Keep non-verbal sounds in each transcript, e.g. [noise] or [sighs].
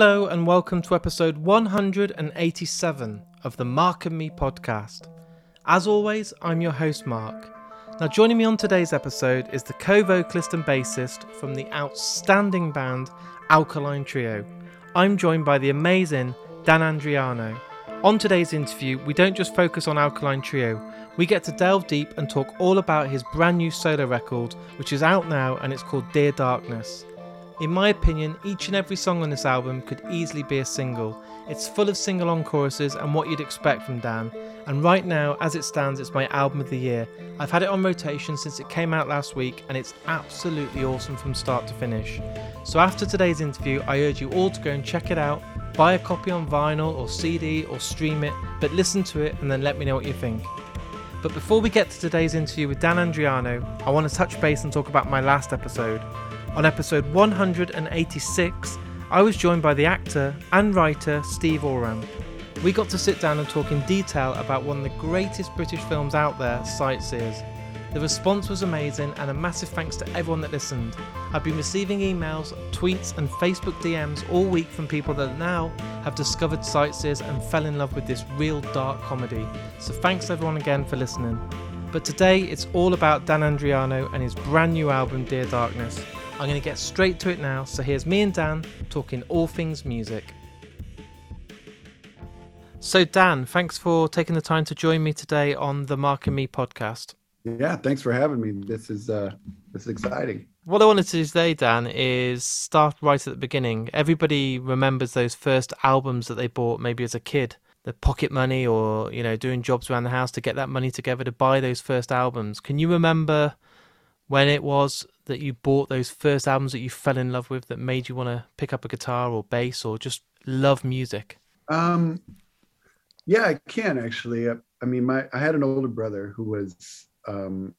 Hello, and welcome to episode 187 of the Mark and Me podcast. As always, I'm your host, Mark. Now, joining me on today's episode is the co vocalist and bassist from the outstanding band Alkaline Trio. I'm joined by the amazing Dan Andriano. On today's interview, we don't just focus on Alkaline Trio, we get to delve deep and talk all about his brand new solo record, which is out now and it's called Dear Darkness. In my opinion, each and every song on this album could easily be a single. It's full of single on choruses and what you'd expect from Dan, and right now, as it stands, it's my album of the year. I've had it on rotation since it came out last week, and it's absolutely awesome from start to finish. So, after today's interview, I urge you all to go and check it out, buy a copy on vinyl or CD or stream it, but listen to it and then let me know what you think. But before we get to today's interview with Dan Andriano, I want to touch base and talk about my last episode. On episode 186, I was joined by the actor and writer Steve Oram. We got to sit down and talk in detail about one of the greatest British films out there, Sightseers. The response was amazing, and a massive thanks to everyone that listened. I've been receiving emails, tweets, and Facebook DMs all week from people that now have discovered Sightseers and fell in love with this real dark comedy. So thanks everyone again for listening. But today it's all about Dan Andriano and his brand new album, Dear Darkness. I'm going to get straight to it now, so here's me and Dan talking all things music. So, Dan, thanks for taking the time to join me today on the Mark and Me podcast. Yeah, thanks for having me. This is uh this is exciting. What I wanted to say, Dan, is start right at the beginning. Everybody remembers those first albums that they bought maybe as a kid, the pocket money or, you know, doing jobs around the house to get that money together to buy those first albums. Can you remember when it was that you bought those first albums that you fell in love with that made you want to pick up a guitar or bass or just love music? Um, yeah, I can actually. I, I mean, my I had an older brother who was um,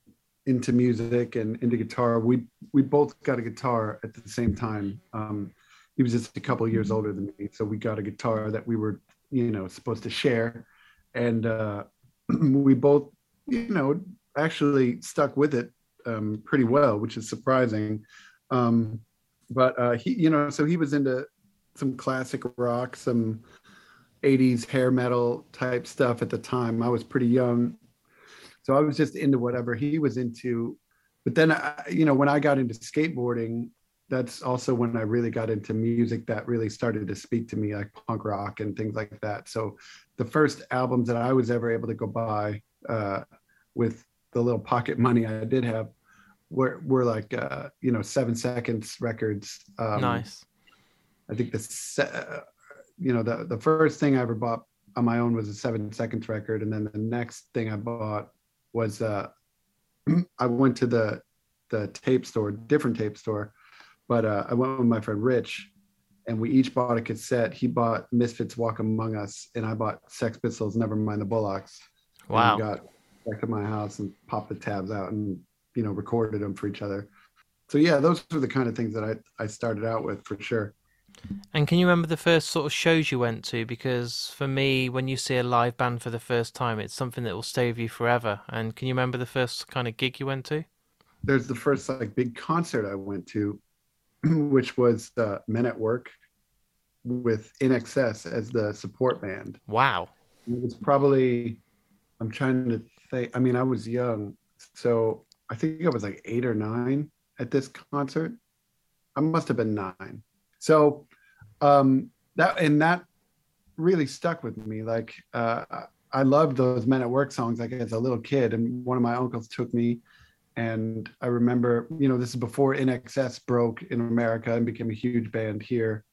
into music and into guitar. We we both got a guitar at the same time. Um, he was just a couple years older than me, so we got a guitar that we were, you know, supposed to share, and uh, [clears throat] we both, you know, actually stuck with it um, pretty well, which is surprising. Um, but uh, he, you know, so he was into some classic rock, some 80s hair metal type stuff at the time. I was pretty young. So I was just into whatever he was into. But then, I, you know, when I got into skateboarding, that's also when I really got into music that really started to speak to me, like punk rock and things like that. So the first albums that I was ever able to go buy uh, with the little pocket money I did have were were like uh, you know seven seconds records. Um, nice. I think the se- uh, you know the the first thing I ever bought on my own was a seven seconds record, and then the next thing I bought was uh, [clears throat] I went to the the tape store, different tape store, but uh, I went with my friend Rich, and we each bought a cassette. He bought Misfits Walk Among Us, and I bought Sex Pistols Never Mind the Bollocks. Wow. Got back to my house and popped the tabs out and you know recorded them for each other. So yeah those were the kind of things that i i started out with for sure. And can you remember the first sort of shows you went to? Because for me when you see a live band for the first time it's something that will stay with you forever. And can you remember the first kind of gig you went to? There's the first like big concert i went to [clears throat] which was uh, men at work with INXS as the support band. Wow. It was probably i'm trying to i mean i was young so I think I was like eight or nine at this concert. I must have been nine. So um, that and that really stuck with me. Like uh, I loved those Men at Work songs. Like as a little kid, and one of my uncles took me, and I remember, you know, this is before INXS broke in America and became a huge band here.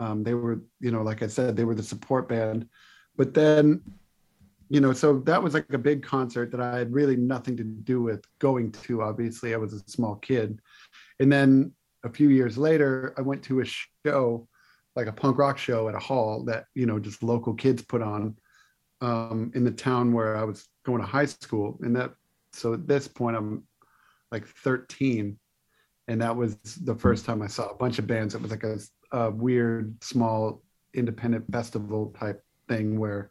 Um, they were, you know, like I said, they were the support band. But then you know, so that was like a big concert that I had really nothing to do with going to. Obviously, I was a small kid. And then a few years later, I went to a show, like a punk rock show at a hall that, you know, just local kids put on um, in the town where I was going to high school. And that, so at this point, I'm like 13. And that was the first time I saw a bunch of bands. It was like a, a weird, small, independent festival type thing where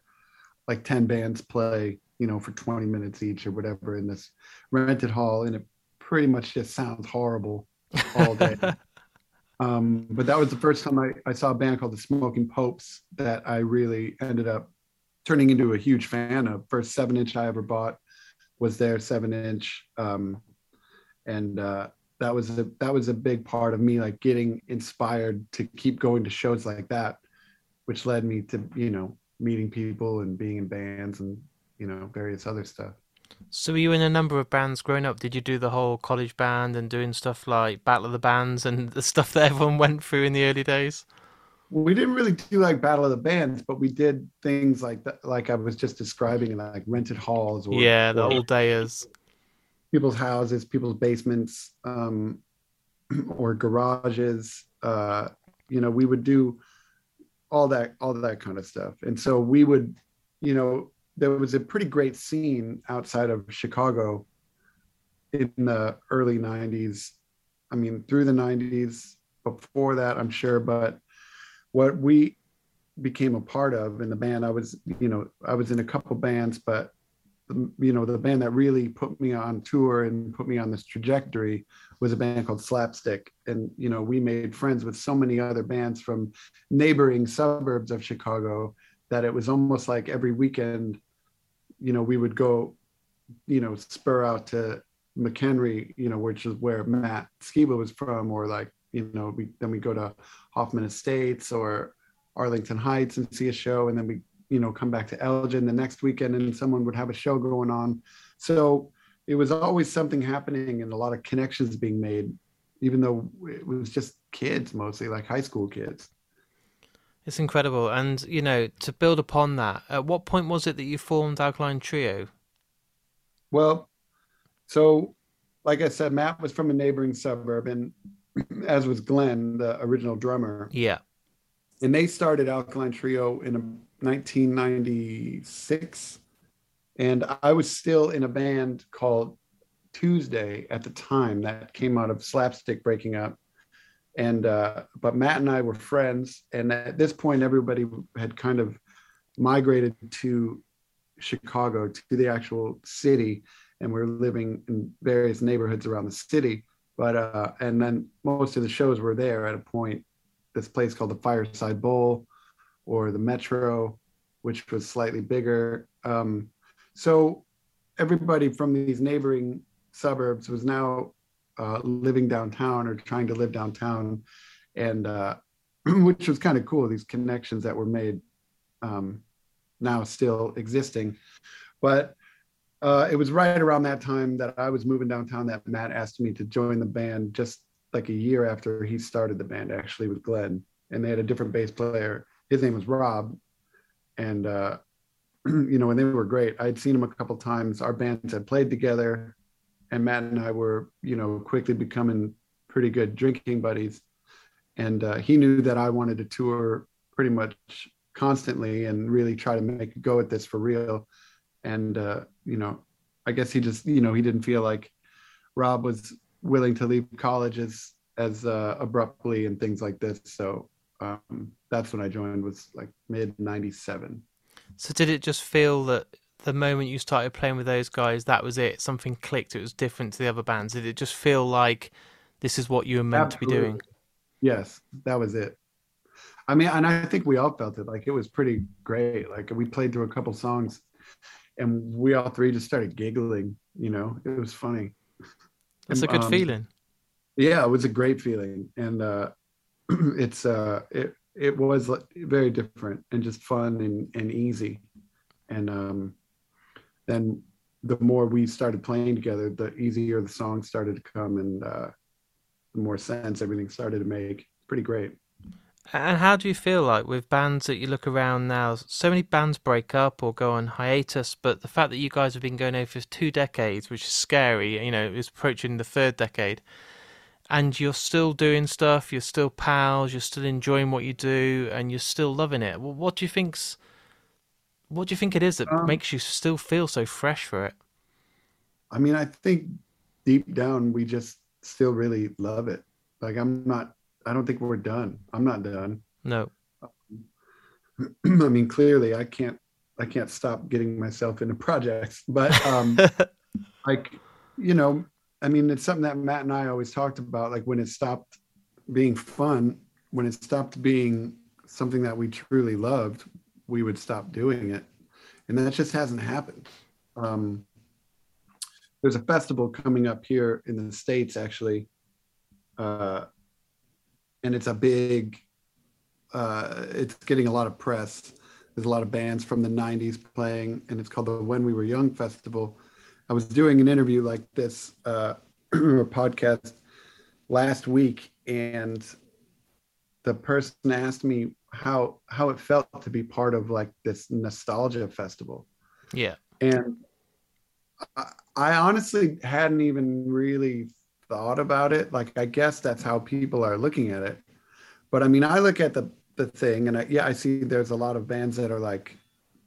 like 10 bands play, you know, for 20 minutes each or whatever in this rented hall. And it pretty much just sounds horrible all day. [laughs] Um, but that was the first time I, I saw a band called the Smoking Popes that I really ended up turning into a huge fan of. First seven inch I ever bought was their seven inch. Um, and uh, that was a that was a big part of me like getting inspired to keep going to shows like that, which led me to, you know, meeting people and being in bands and, you know, various other stuff. So were you in a number of bands growing up? Did you do the whole college band and doing stuff like Battle of the Bands and [laughs] the stuff that everyone went through in the early days? We didn't really do like Battle of the Bands, but we did things like that, like I was just describing, like rented halls or yeah, the old dayers, people's houses, people's basements, um, [clears throat] or garages. Uh, you know, we would do all that, all that kind of stuff, and so we would, you know, there was a pretty great scene outside of Chicago in the early 90s. I mean, through the 90s, before that, I'm sure, but what we became a part of in the band, I was, you know, I was in a couple bands, but you know, the band that really put me on tour and put me on this trajectory was a band called Slapstick. And, you know, we made friends with so many other bands from neighboring suburbs of Chicago that it was almost like every weekend you know, we would go, you know, spur out to McHenry, you know, which is where Matt Skiba was from, or like, you know, we then we go to Hoffman Estates or Arlington Heights and see a show, and then we, you know, come back to Elgin the next weekend, and someone would have a show going on. So it was always something happening and a lot of connections being made, even though it was just kids mostly, like high school kids. It's incredible. And, you know, to build upon that, at what point was it that you formed Alkaline Trio? Well, so like I said, Matt was from a neighboring suburb, and as was Glenn, the original drummer. Yeah. And they started Alkaline Trio in 1996. And I was still in a band called Tuesday at the time that came out of Slapstick breaking up and uh, but Matt and I were friends, and at this point, everybody had kind of migrated to Chicago, to the actual city, and we are living in various neighborhoods around the city. But uh, and then most of the shows were there at a point. This place called the Fireside Bowl, or the Metro, which was slightly bigger. Um, so everybody from these neighboring suburbs was now uh, living downtown or trying to live downtown, and uh, [clears throat] which was kind of cool. These connections that were made um, now still existing, but uh, it was right around that time that I was moving downtown that Matt asked me to join the band just like a year after he started the band actually with Glenn and they had a different bass player his name was Rob and uh, [clears throat] you know and they were great I'd seen him a couple times our bands had played together and Matt and I were, you know, quickly becoming pretty good drinking buddies. And uh, he knew that I wanted to tour pretty much constantly and really try to make a go at this for real. And, uh, you know, I guess he just, you know, he didn't feel like Rob was willing to leave college as, as uh, abruptly and things like this. So um, that's when I joined was like mid 97. So did it just feel that the moment you started playing with those guys, that was it. Something clicked. It was different to the other bands. Did it just feel like this is what you were meant Absolutely. to be doing? Yes, that was it. I mean, and I think we all felt it. Like it was pretty great. Like we played through a couple songs, and we all three just started giggling. You know, it was funny. It's a good um, feeling. Yeah, it was a great feeling, and uh, [clears throat] it's uh, it it was very different and just fun and and easy, and um, then the more we started playing together, the easier the songs started to come and uh, the more sense everything started to make. Pretty great. And how do you feel like with bands that you look around now? So many bands break up or go on hiatus, but the fact that you guys have been going over for two decades, which is scary, you know, it's approaching the third decade, and you're still doing stuff, you're still pals, you're still enjoying what you do, and you're still loving it. What do you think's what do you think it is that um, makes you still feel so fresh for it? I mean, I think deep down we just still really love it. Like I'm not. I don't think we're done. I'm not done. No. [clears throat] I mean, clearly, I can't. I can't stop getting myself into projects, but um, [laughs] like, you know, I mean, it's something that Matt and I always talked about. Like when it stopped being fun, when it stopped being something that we truly loved, we would stop doing it. And that just hasn't happened. Um, there's a festival coming up here in the States, actually. Uh, and it's a big, uh, it's getting a lot of press. There's a lot of bands from the 90s playing, and it's called the When We Were Young Festival. I was doing an interview like this, uh, [clears throat] or podcast last week, and the person asked me how how it felt to be part of like this nostalgia festival. Yeah. And I, I honestly hadn't even really thought about it. Like I guess that's how people are looking at it. But I mean, I look at the the thing and I, yeah, I see there's a lot of bands that are like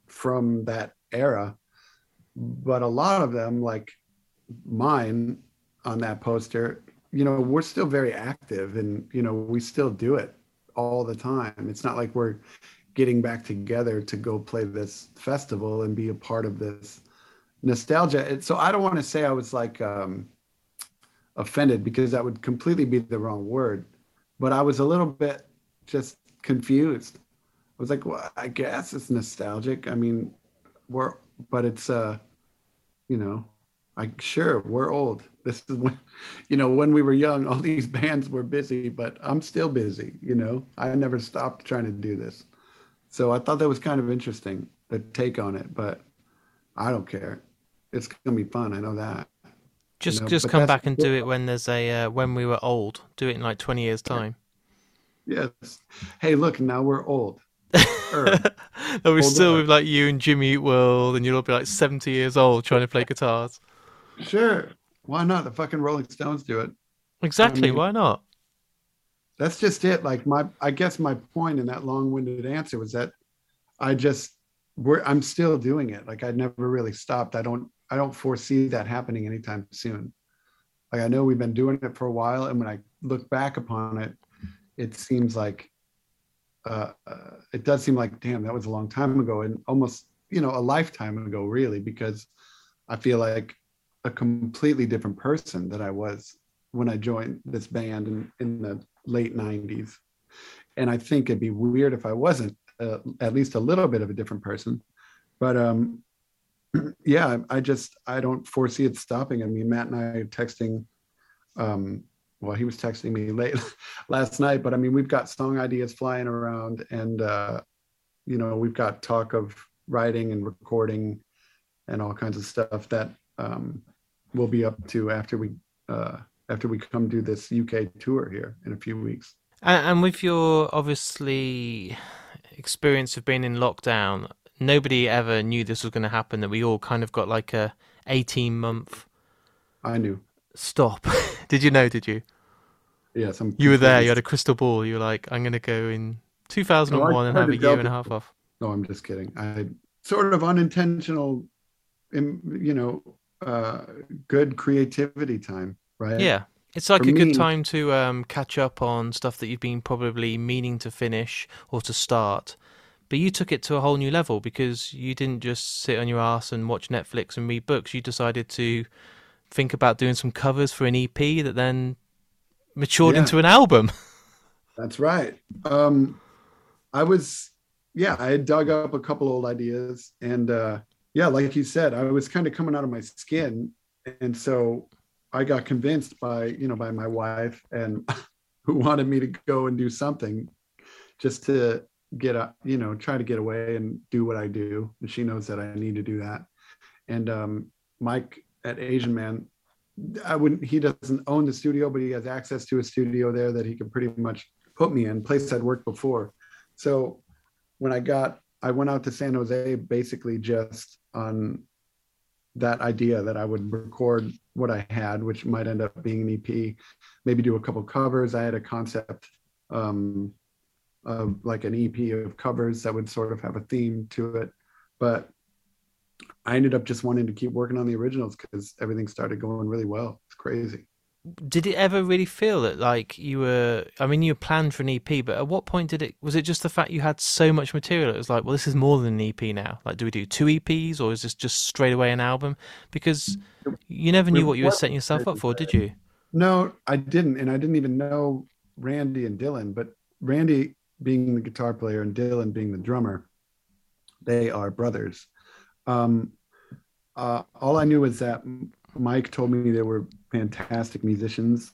from that era, but a lot of them like mine on that poster, you know, we're still very active and you know, we still do it all the time. It's not like we're getting back together to go play this festival and be a part of this nostalgia. And So I don't want to say I was like um, offended because that would completely be the wrong word, but I was a little bit just confused. I was like, well, I guess it's nostalgic. I mean, we're, but it's, uh, you know, I sure we're old. This is when, you know, when we were young, all these [laughs] bands were busy, but I'm still busy. You know, I never stopped trying to do this. So I thought that was kind of interesting, the take on it, but I don't care. It's gonna be fun. I know that. Just you know, just come back and the- do it when there's a uh, when we were old. Do it in like 20 years time. Yes. Hey, look, now we're old. [laughs] Be [laughs] Hold still with like you and Jimmy Eat World, and you'll all be like 70 years old trying to play guitars. sure. Why not? The fucking Rolling Stones do it. Exactly. mean- why not? that's just it like my i guess my point in that long-winded answer was that i just we're i'm still doing it like i never really stopped i don't i don't foresee that happening anytime soon like i know we've been doing it for a while and when i look back upon it it seems like uh, uh it does seem like damn that was a long time ago and almost you know a lifetime ago really because i feel like a completely different person that i was when i joined this band in, in the late 90s and i think it'd be weird if i wasn't uh, at least a little bit of a different person. But um [clears throat] yeah i just i don't foresee it stopping. I mean matt and i are texting um well he was texting me late [laughs] last night but i mean we've got song ideas flying around and uh you know we've got talk of writing and recording and all kinds of stuff that um we'll be up to after we uh after we come do this UK tour here in a few weeks. And, and with your obviously experience of being in lockdown, nobody ever knew this was going to happen. That we all kind of got like a 18 month I knew. Stop. [laughs] did you know? Did you? Yes, I'm. You were there. You had a crystal ball. You were like, I'm going to go in 2001 and have a year and a half off. No, I'm just kidding. I sort of unintentional, you know, uh, good creativity time, right? Yeah. It's like For a good time to um, catch up on stuff that you've been probably meaning to finish or to start. But you took it to a whole new level because you didn't just sit on your ass and watch Netflix and read books. You decided to think about doing some covers for an EP that then matured Yeah. into an album. [laughs] That's right. Um, I was, yeah, I had dug up a couple old ideas, and uh, yeah, like you said, I was kind of coming out of my skin, and so I got convinced by you know by my wife and [laughs] who wanted me to go and do something, just to get a you know try to get away and do what I do, and she knows that I need to do that, and um, Mike at Asian Man. I wouldn't. He doesn't own the studio, but he has access to a studio there that he can pretty much put me in place I'd worked before. So when I got, I went out to San Jose basically just on that idea that I would record what I had, which might end up being an EP, maybe do a couple covers. I had a concept um, of like an EP of covers that would sort of have a theme to it, but I ended up just wanting to keep working on the originals because everything started going really well. It's crazy. did it ever really feel that like you were i mean you planned for an ep but at what point did it was it just the fact you had so much material it was like well this is more than an ep now like do we do two eps or is this just straight away an album because you never knew what you were setting yourself up for did you No, I didn't, and I didn't even know Randy and Dylan, but Randy being the guitar player and Dylan being the drummer, they are brothers. Um, uh, all I knew was that Mike told me they were fantastic musicians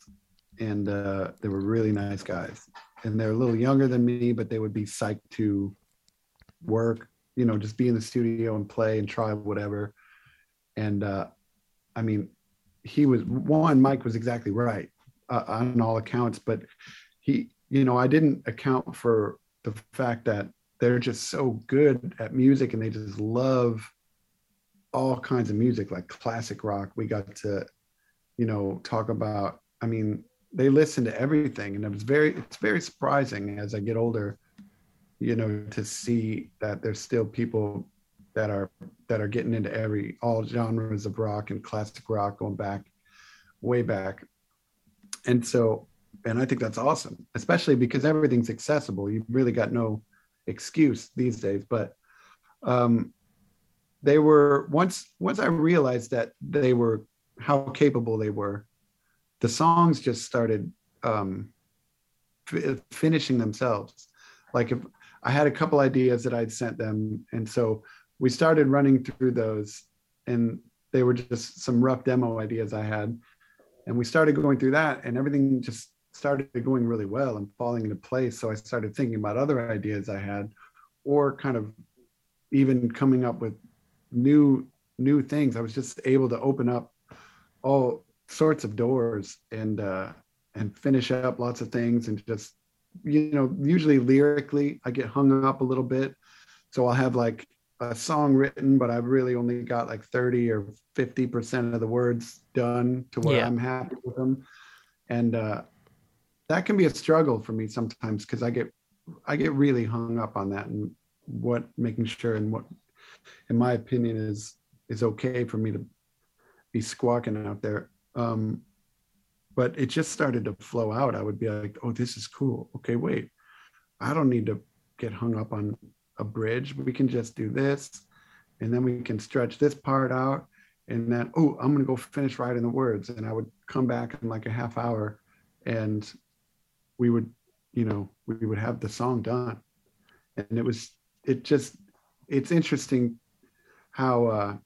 and uh, they were really nice guys. And they're a little younger than me, but they would be psyched to work, you know, just be in the studio and play and try whatever. And uh, I mean, he was one, Mike was exactly right uh, on all accounts, but he, you know, I didn't account for the fact that they're just so good at music and they just love all kinds of music like classic rock. We got to you know talk about i mean they listen to everything and it was very it's very surprising as i get older you know to see that there's still people that are that are getting into every all genres of rock and classic rock going back way back. And so and i think that's awesome especially because everything's accessible. You've really got no excuse these days but um they were once once I realized that they were how capable they were, the songs just started um, f- finishing themselves. Like if I had a couple ideas that I'd sent them, and so we started running through those, and they were just some rough demo ideas I had, and we started going through that, and everything just started going really well and falling into place. So I started thinking about other ideas I had, or kind of even coming up with new new things. I was just able to open up all sorts of doors and uh, and finish up lots of things and just you know usually lyrically I get hung up a little bit, so I'll have like a song written, but I've really only got like thirty or fifty percent of the words done to where yeah. I'm happy with them, and uh, that can be a struggle for me sometimes because I get I get really hung up on that and what making sure and what in my opinion, is is okay for me to be squawking out there. Um, but it just started to flow out. I would be like, "Oh, this is cool. Okay, wait, I don't need to get hung up on a bridge. We can just do this, and then we can stretch this part out, and then oh, I'm gonna go finish writing the words." And I would come back in like a half hour, and we would, you know, we would have the song done, and it was it just it's interesting how uh,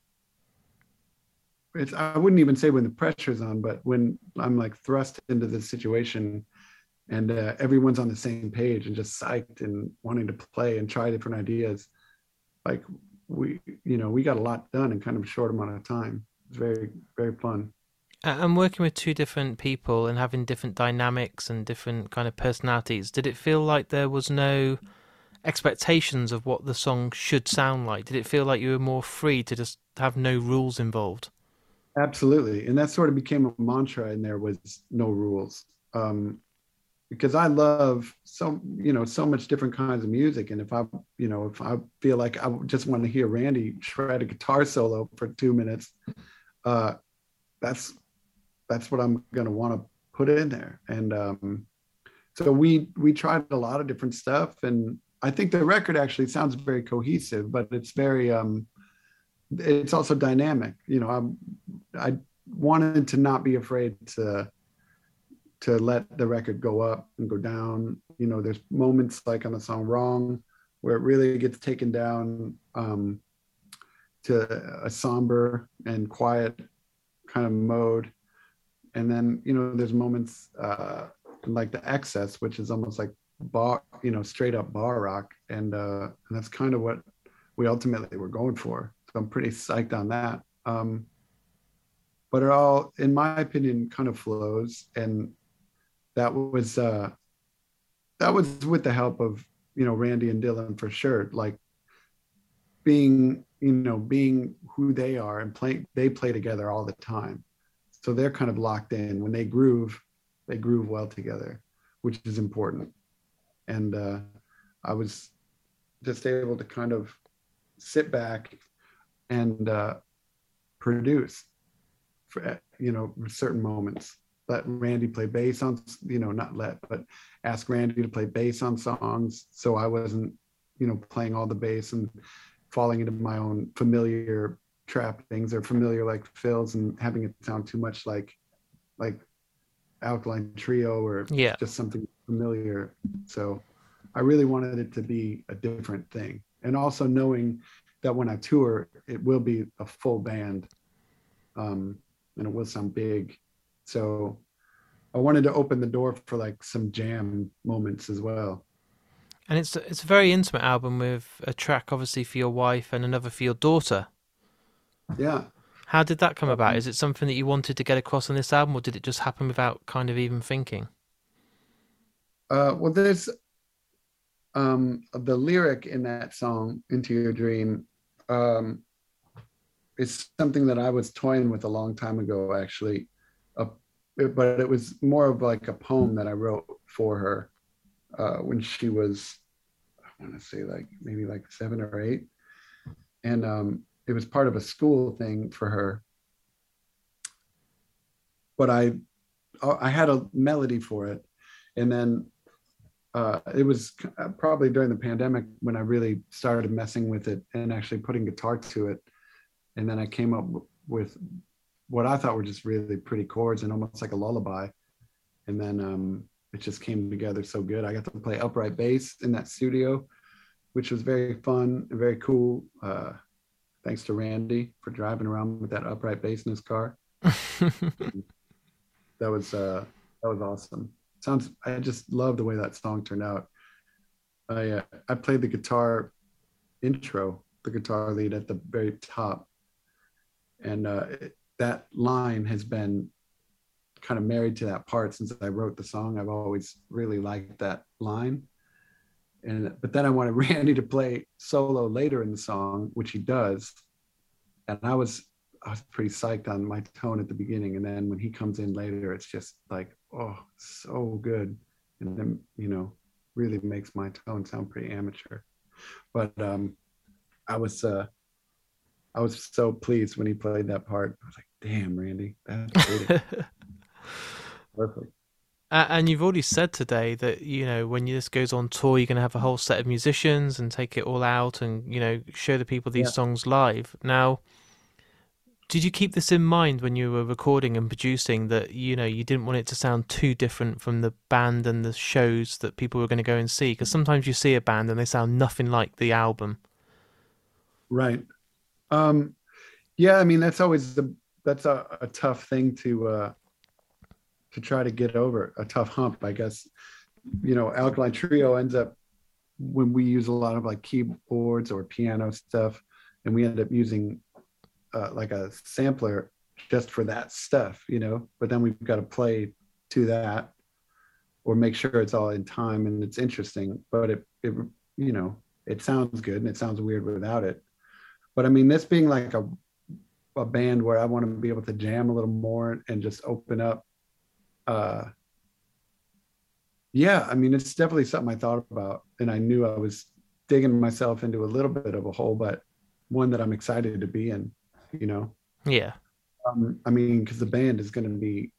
it's I wouldn't even say when the pressure's on, but when I'm like thrust into the situation and uh, everyone's on the same page and just psyched and wanting to play and try different ideas, like we you know we got a lot done in kind of a short amount of time. It's very very fun. And working with two different people and having different dynamics and different kind of personalities, did it feel like there was no expectations of what the song should sound like? Did it feel like you were more free to just have no rules involved? Absolutely, and that sort of became a mantra in there was no rules, um, because I love so you know so much different kinds of music, and if I you know if I feel like I just want to hear Randy shred a guitar solo for two minutes, uh, that's that's what I'm going to want to put in there, and um, so we we tried a lot of different stuff, and I think the record actually sounds very cohesive, but it's very um, it's also dynamic. You know, I'm, I wanted to not be afraid to to let the record go up and go down. You know, there's moments like on the song "Wrong" where it really gets taken down um, to a somber and quiet kind of mode, and then you know, there's moments uh, like the excess, which is almost like bar, you know, straight up bar rock, and uh, and that's kind of what we ultimately were going for. So I'm pretty psyched on that. Um, but it all, in my opinion, kind of flows, and that was uh, that was with the help of you know Randy and Dylan for sure. Like being you know being who they are and playing they play together all the time so they're kind of locked in when they groove they groove well together which is important and uh, I was just able to kind of sit back and uh, produce for you know certain moments. Let Randy play bass on you know not let but ask Randy to play bass on songs so I wasn't you know playing all the bass and falling into my own familiar trappings or familiar like fills and having it sound too much like like Alkaline Trio or Yeah. just something familiar. So I really wanted it to be a different thing. And also knowing that when I tour, it will be a full band um, and it will sound big. So I wanted to open the door for like some jam moments as well. And it's it's a very intimate album with a track obviously for your wife and another for your daughter. Yeah. How did that come about? Is it something that you wanted to get across on this album, or did it just happen without kind of even thinking? Uh, well, there's um, the lyric in that song, Into Your Dream, um, is something that I was toying with a long time ago, actually. Uh, but it was more of like a poem that I wrote for her uh, when she was, I want to say like maybe like seven or eight. And um, it was part of a school thing for her. But I, I had a melody for it. And then uh, it was uh, probably during the pandemic when I really started messing with it and actually putting guitar to it. And then I came up with what I thought were just really pretty chords and almost like a lullaby. And then um, it just came together so good. I got to play upright bass in that studio, which was very fun and very cool. Uh, thanks to Randy for driving around with that upright bass in his car. [laughs] That was uh, that was awesome sounds i just love the way that song turned out. I uh, i played the guitar intro the guitar lead at the very top. And uh, it, that line has been kind of married to that part since i wrote the song. I've always really liked that line. And but then i wanted [laughs] randy to play solo later in the song which he does. And i was i was pretty psyched on my tone at the beginning and then when he comes in later it's just like oh so good and then you know really makes my tone sound pretty amateur but um i was uh i was so pleased when he played that part i was like damn randy that's [laughs] perfect A- and you've already said today that you know when this goes on tour, you're going to have a whole set of musicians and take it all out and you know show the people these Yeah. songs live. Now, did you keep this in mind when you were recording and producing that you know you didn't want it to sound too different from the band and the shows that people were going to go and see? Because sometimes you see a band and they sound nothing like the album. right um yeah i mean that's always the that's a, a tough thing to uh to try to get over a tough hump i guess you know alkaline trio ends up when we use a lot of like keyboards or piano stuff and we end up using uh, like a sampler just for that stuff you know but then we've got to play to that or make sure it's all in time and it's interesting but it, it you know it sounds good and it sounds weird without it. But i mean this being like a a band where i want to be able to jam a little more and just open up uh yeah i mean it's definitely something i thought about and i knew i was digging myself into a little bit of a hole but one that i'm excited to be in you know Yeah, um, I mean, because the band is going to be,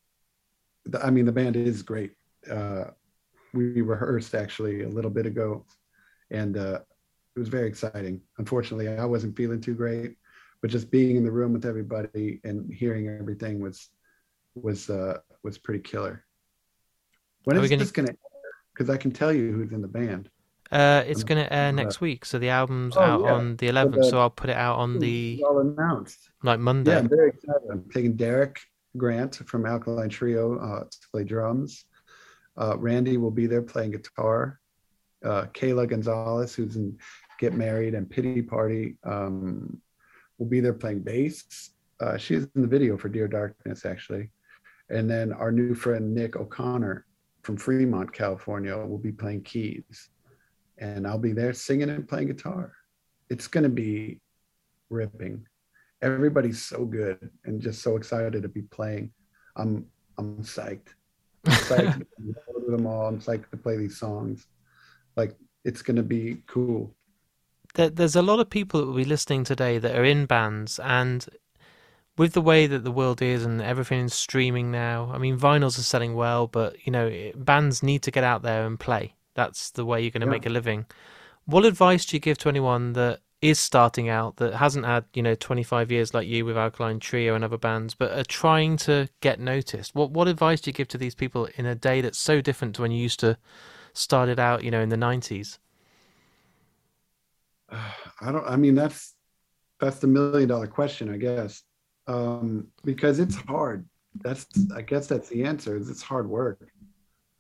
the, I mean, the band is great. Uh, we rehearsed actually a little bit ago, and uh, it was very exciting. Unfortunately, I wasn't feeling too great, but just being in the room with everybody and hearing everything was was uh, was pretty killer. When is gonna- this going to? Because I can tell you who's in the band. Uh, it's going to air next week, so the album's oh, out yeah. on the 11th. the- so I'll put it out on the all announced. like Monday. Yeah, I'm very excited. I'm taking Derek Grant from Alkaline Trio uh, to play drums. Uh, Randy will be there playing guitar. Uh, Kayla Gonzalez, who's in Get Married and Pity Party, um, will be there playing bass. Uh, she in the video for Dear Darkness, actually. And then our new friend Nick O'Connor from Fremont, California, will be playing keys. And I'll be there singing and playing guitar. It's going to be ripping everybody's so good and just so excited to be playing. I'm I'm psyched. I'm psyched to [laughs] go to them all. I'm psyched to play these songs. Like it's gonna be cool. there, there's a lot of people that will be listening today that are in bands and with the way that the world is and everything is streaming now i mean vinyls are selling well but you know bands need to get out there and play that's the way you're going to Yeah. make a living what advice do you give to anyone that is starting out that hasn't had you know 25 years like you with Alkaline Trio and other bands, but are trying to get noticed? What what advice do you give to these people in a day that's so different to when you used to start it out, you know, in the 90s? [sighs] I don't. I mean, that's that's the million dollar question, I guess, um, because it's hard. That's I guess that's the answer. Is it's hard work.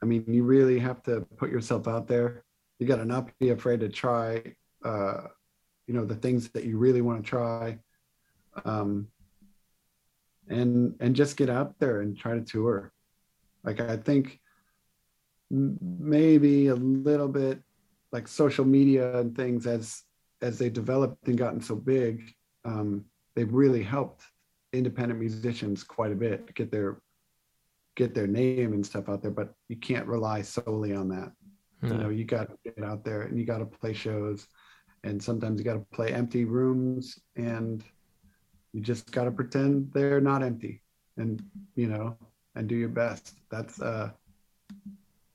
I mean, you really have to put yourself out there. You got to not be afraid to try. Uh, you know the things that you really want to try, um, and and just get out there and try to tour. Like I think maybe a little bit like social media and things as as they developed and gotten so big, um, they've really helped independent musicians quite a bit get their get their name and stuff out there. But you can't rely solely on that. No. You know, you got to get out there and you got to play shows, and sometimes you got to play empty rooms, and you just got to pretend they're not empty, and you know, and do your best. That's uh,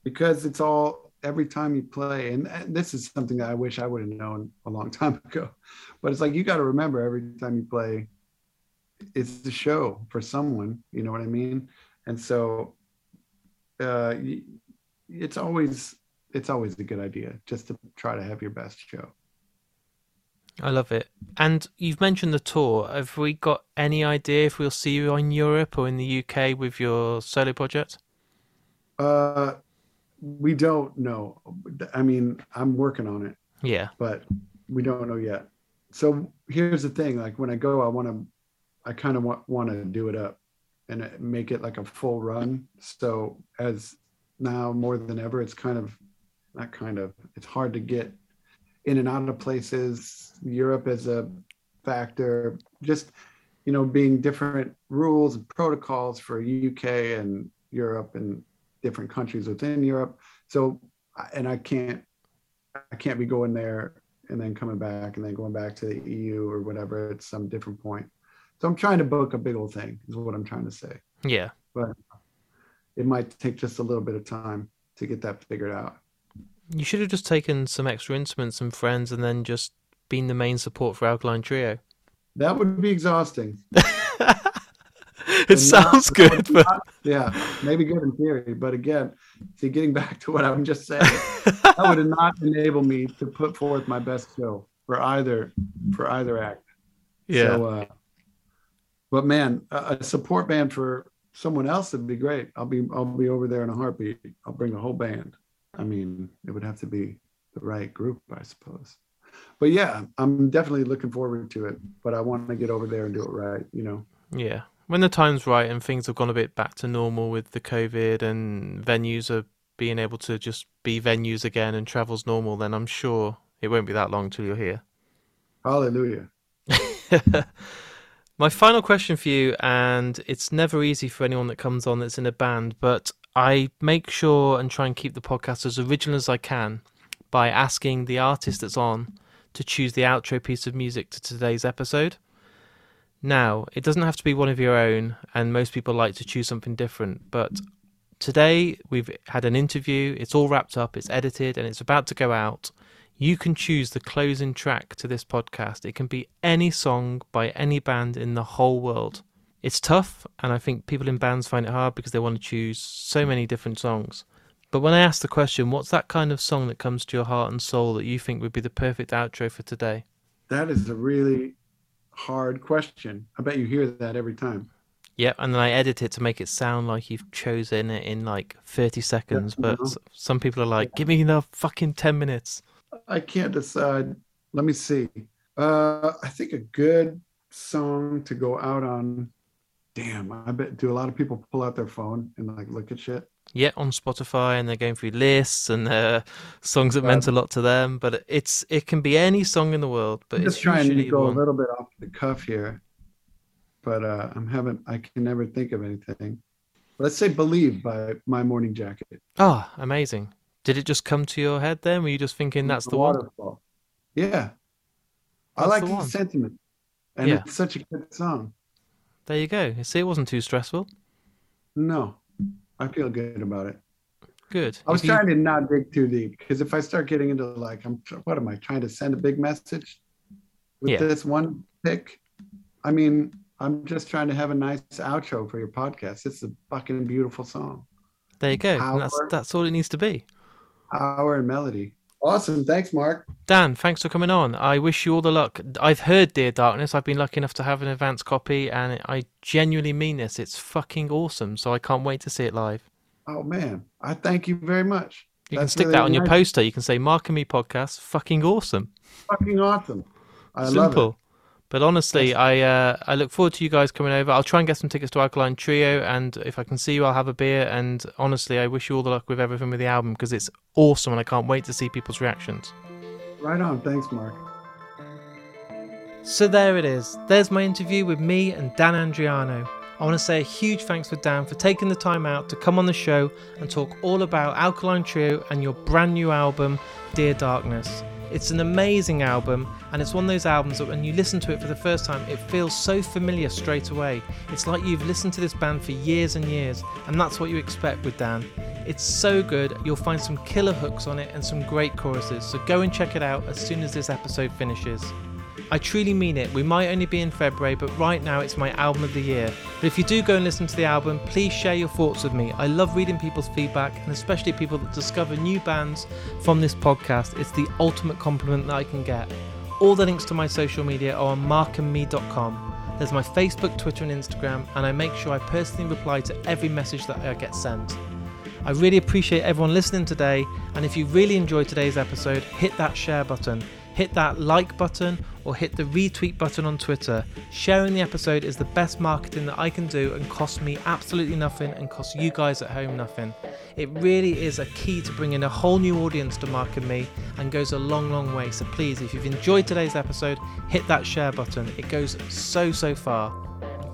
because it's all every time you play, and, and this is something that I wish I would have known a long [laughs] time ago, but it's like you got to remember every time you play, it's the show for someone. You know what I mean? And so, uh, it's always it's always a good idea just to try to have your best show. I love it. And you've mentioned the tour. Have we got any idea if we'll see you in Europe or in the UK with your solo project? Uh, we don't know. I mean, I'm working on it. Yeah. But we don't know yet. So here's the thing: like when I go, I want to, I kind of want want to do it up and make it like a full run. So as now more than ever, it's kind of not kind of it's hard to get in and out of places. Europe is a factor. Just you know, being different rules and protocols for UK and Europe and different countries within Europe. So, and I can't, I can't be going there and then coming back and then going back to the EU or whatever at some different point. So I'm trying to book a big old thing is what I'm trying to say. Yeah. But it might take just a little bit of time to get that figured out. You should have just taken some extra instruments and friends and then just been the main support for Alkaline Trio. That would be exhausting. [laughs] it sounds not, good, [laughs] but yeah, maybe good in theory. But again, see, getting back to what I'm just saying, [laughs] that would not enable me to put forth my best show for either for either act. Yeah. So, uh, but man, a, a support band for someone else would be great. I'll be I'll be over there in a heartbeat. I'll bring a whole band. I mean, it would have to be the right group, I suppose. But yeah, I'm definitely looking forward to it. But I want to get over there and do it right, you know. Yeah when the time's right and things have gone a bit back to normal with the COVID and venues are being able to just be venues again and travel's normal, then I'm sure it won't be that long till you're here. Hallelujah. [laughs] My final question for you, and it's never easy for anyone that comes on that's in a band, but I make sure and try and keep the podcast as original as I can by asking the artist that's on to choose the outro piece of music to today's episode. Now, it doesn't have to be one of your own, and most people like to choose something different, but today we've had an interview, it's all wrapped up, it's edited, and it's about to go out. You can choose the closing track to this podcast. It can be any song by any band in the whole world. It's tough, and I think people in bands find it hard because they want to choose so many different songs. But when I ask the question, what's that kind of song that comes to your heart and soul that you think would be the perfect outro for today? That is a really hard question. I bet you hear that every time. Yep, and then I edit it to make it sound like you've chosen it in like 30 seconds. Yeah, but uh-huh. some people are like, give me the fucking 10 minutes. I can't decide. Let me see. Uh, I think a good song to go out on. Damn, I bet do a lot of people pull out their phone and like look at shit yeah, on Spotify, and they're going through lists and uh, songs that meant a lot to them. But it's it can be any song in the world. But I'm just trying to go one. a little bit off the cuff here, but uh, I'm having I can never think of anything. Let's say "Believe" by My Morning Jacket. Ah, oh, amazing! Did it just come to your head then? Were you just thinking that's the, the one? Yeah, that's I like the, the sentiment, and yeah. it's such a good song. There you go. See, it wasn't too stressful. No, I feel good about it. Good. I was if trying you... to not dig too deep because if I start getting into like, I'm what am I trying to send a big message? with Yeah. this one pick. I mean, I'm just trying to have a nice outro for your podcast. It's a fucking beautiful song. There you go. That's that's all it needs to be. Power and melody. Awesome. Thanks, Mark. Dan, thanks for coming on. I wish you all the luck. I've heard Dear Darkness. I've been lucky enough to have an advance copy, and I genuinely mean this. It's fucking awesome. So I can't wait to see it live. Oh man, I thank you very much. You can stick really that on your poster. You can say "Mark and Me podcast." Fucking awesome. Fucking awesome. I love it. Simple. But honestly, I uh, I look forward to you guys coming over. I'll try and get some tickets to Alkaline Trio, and if I can see you, I'll have a beer. And honestly, I wish you all the luck with everything with the album because it's awesome, and I can't wait to see people's reactions. Right on. Thanks, Mark. So there it is. There's my interview with me and Dan Andriano. I want to say a huge thanks to Dan for taking the time out to come on the show and talk all about Alkaline Trio and your brand new album, Dear Darkness. It's an amazing album, and it's one of those albums that when you listen to it for the first time, it feels so familiar straight away. It's like you've listened to this band for years and years, and that's what you expect with Dan. It's so good, you'll find some killer hooks on it and some great choruses, so go and check it out as soon as this episode finishes. I truly mean it. We might only be in February, but right now it's my album of the year. But if you do go and listen to the album, please share your thoughts with me. I love reading people's feedback, and especially people that discover new bands from this podcast. It's the ultimate compliment that I can get. All the links to my social media are on markandme.com. There's my Facebook, Twitter, and Instagram, and I make sure I personally reply to every message that I get sent. I really appreciate everyone listening today, and if you really enjoyed today's episode, hit that share button, hit that like button, or hit the retweet button on Twitter. Sharing the episode is the best marketing that I can do and costs me absolutely nothing and costs you guys at home nothing. It really is a key to bringing a whole new audience to Mark and me and goes a long, long way. So please, if you've enjoyed today's episode, hit that share button. It goes so, so far.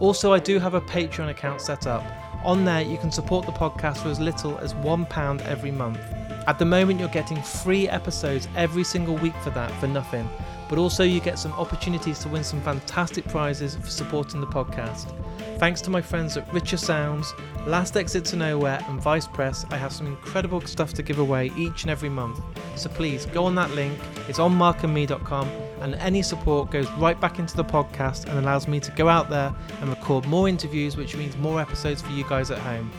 Also, I do have a Patreon account set up. On there, you can support the podcast for as little as £1 every month. At the moment, you're getting free episodes every single week for that for nothing, but also you get some opportunities to win some fantastic prizes for supporting the podcast. Thanks to my friends at Richer Sounds, Last Exit to Nowhere, and Vice Press, I have some incredible stuff to give away each and every month. So please go on that link, it's on markandme.com, and any support goes right back into the podcast and allows me to go out there and record more interviews, which means more episodes for you guys at home.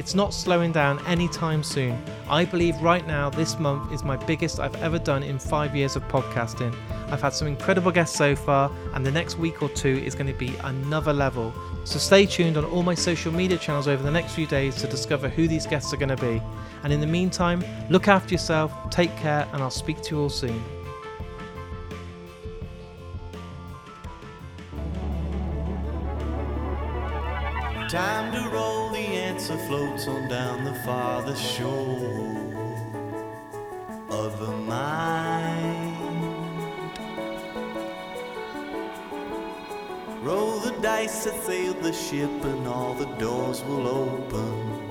It's not slowing down anytime soon. I believe right now this month is my biggest I've ever done in five years of podcasting. I've had some incredible guests so far, and the next week or two is going to be another level. So stay tuned on all my social media channels over the next few days to discover who these guests are going to be. And in the meantime, look after yourself, take care, and I'll speak to you all soon. Time to roll, the answer floats on down the farther shore of the mind. Roll the dice to sail the ship, and all the doors will open